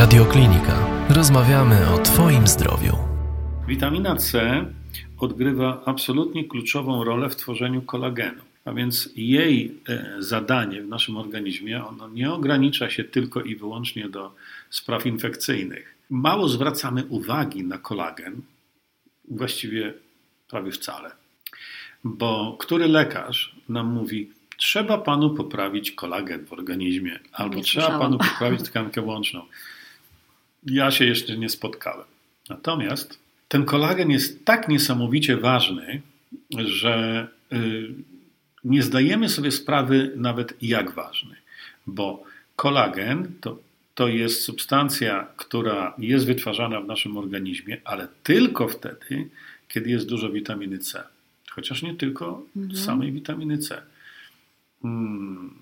Radioklinika. Rozmawiamy o Twoim zdrowiu. Witamina C odgrywa absolutnie kluczową rolę w tworzeniu kolagenu. A więc jej e, zadanie w naszym organizmie ono nie ogranicza się tylko i wyłącznie do spraw infekcyjnych. Mało zwracamy uwagi na kolagen, właściwie prawie wcale. Bo który lekarz nam mówi, trzeba panu poprawić kolagen w organizmie, albo Nie trzeba słyszałam. panu poprawić tkankę łączną. Ja się jeszcze nie spotkałem. Natomiast ten kolagen jest tak niesamowicie ważny, że y, nie zdajemy sobie sprawy nawet jak ważny, bo kolagen to, to jest substancja, która jest wytwarzana w naszym organizmie, ale tylko wtedy, kiedy jest dużo witaminy C. Chociaż nie tylko samej witaminy C. Mm,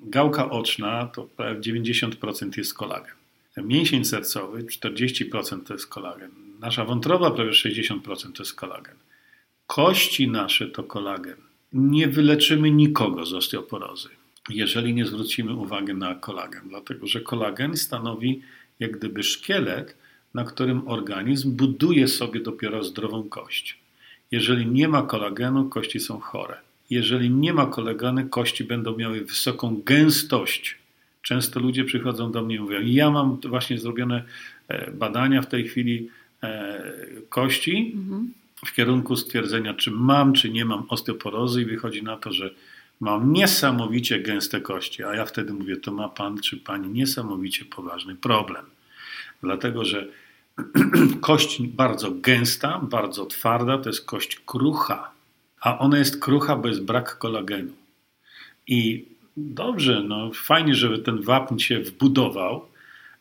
Gałka oczna to prawie 90% jest kolagen. Mięsień sercowy 40% to jest kolagen. Nasza wątroba prawie 60% to jest kolagen. Kości nasze to kolagen. Nie wyleczymy nikogo z osteoporozy, jeżeli nie zwrócimy uwagi na kolagen, dlatego że kolagen stanowi jak gdyby szkielet, na którym organizm buduje sobie dopiero zdrową kość. Jeżeli nie ma kolagenu, kości są chore. Jeżeli nie ma kolagenu, kości będą miały wysoką gęstość. Często ludzie przychodzą do mnie i mówią: Ja mam właśnie zrobione e, badania w tej chwili e, kości w kierunku stwierdzenia, czy mam, czy nie mam osteoporozy, i wychodzi na to, że mam niesamowicie gęste kości. A ja wtedy mówię: To ma pan, czy pani niesamowicie poważny problem. Dlatego, że kość bardzo gęsta, bardzo twarda, to jest kość krucha, a ona jest krucha, bo jest brak kolagenu. I dobrze, no fajnie, żeby ten wapń się wbudował,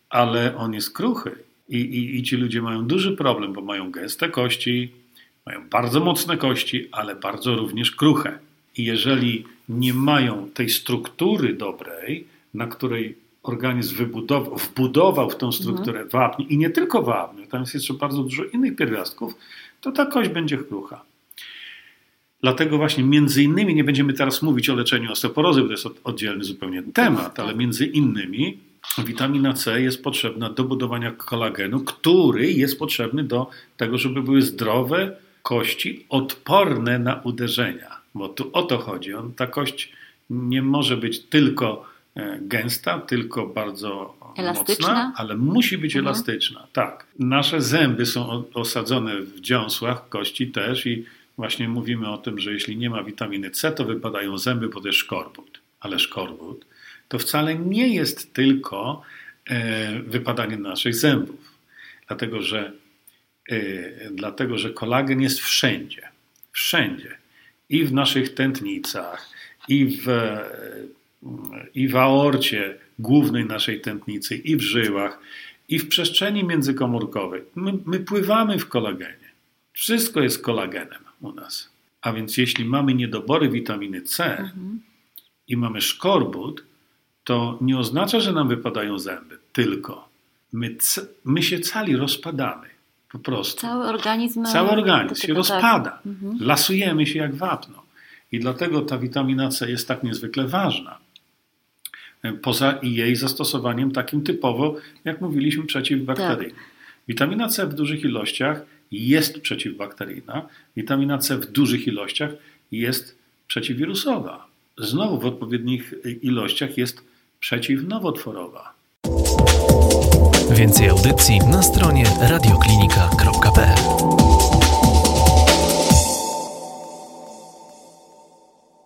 ale on jest kruchy. I, i, I ci ludzie mają duży problem, bo mają gęste kości, mają bardzo mocne kości, ale bardzo również kruche. I jeżeli nie mają tej struktury dobrej, na której organizm wybudował, wbudował w tą strukturę wapń i nie tylko wapń, tam jest jeszcze bardzo dużo innych pierwiastków, to ta kość będzie krucha. Dlatego właśnie między innymi, nie będziemy teraz mówić o leczeniu osteoporozy, bo to jest od- oddzielny zupełnie temat, ale między innymi witamina C jest potrzebna do budowania kolagenu, który jest potrzebny do tego, żeby były zdrowe kości, odporne na uderzenia. Bo tu o to chodzi. On, ta kość nie może być tylko e, gęsta, tylko bardzo Elastyczna? mocna, ale musi być Mhm. elastyczna. Tak. Nasze zęby są osadzone w dziąsłach, kości też i właśnie mówimy o tym, że jeśli nie ma witaminy C, to wypadają zęby, bo to jest szkorbut. Ale szkorbut to wcale nie jest tylko e, wypadanie naszych zębów. Dlatego, że e, dlatego, że kolagen jest wszędzie. Wszędzie. I w naszych tętnicach, i w, e, i w aorcie głównej naszej tętnicy, i w żyłach, i w przestrzeni międzykomórkowej. My, my pływamy w kolagenie. Wszystko jest kolagenem u nas. A więc jeśli mamy niedobory witaminy C i mamy szkorbut, to nie oznacza, że nam wypadają zęby, tylko my, my się cali rozpadamy. Po prostu. Cały organizm. Cały organizm się tego, rozpada. tak. Mhm. Lasujemy się jak wapno. I dlatego ta witamina C jest tak niezwykle ważna. Poza jej zastosowaniem takim typowo, jak mówiliśmy, przeciwbakteryjnym. Tak. Witamina C w dużych ilościach jest przeciwbakteryjna. Witamina C w dużych ilościach jest przeciwwirusowa. Znowu w odpowiednich ilościach jest przeciwnowotworowa. Więcej audycji na stronie radioklinika.pl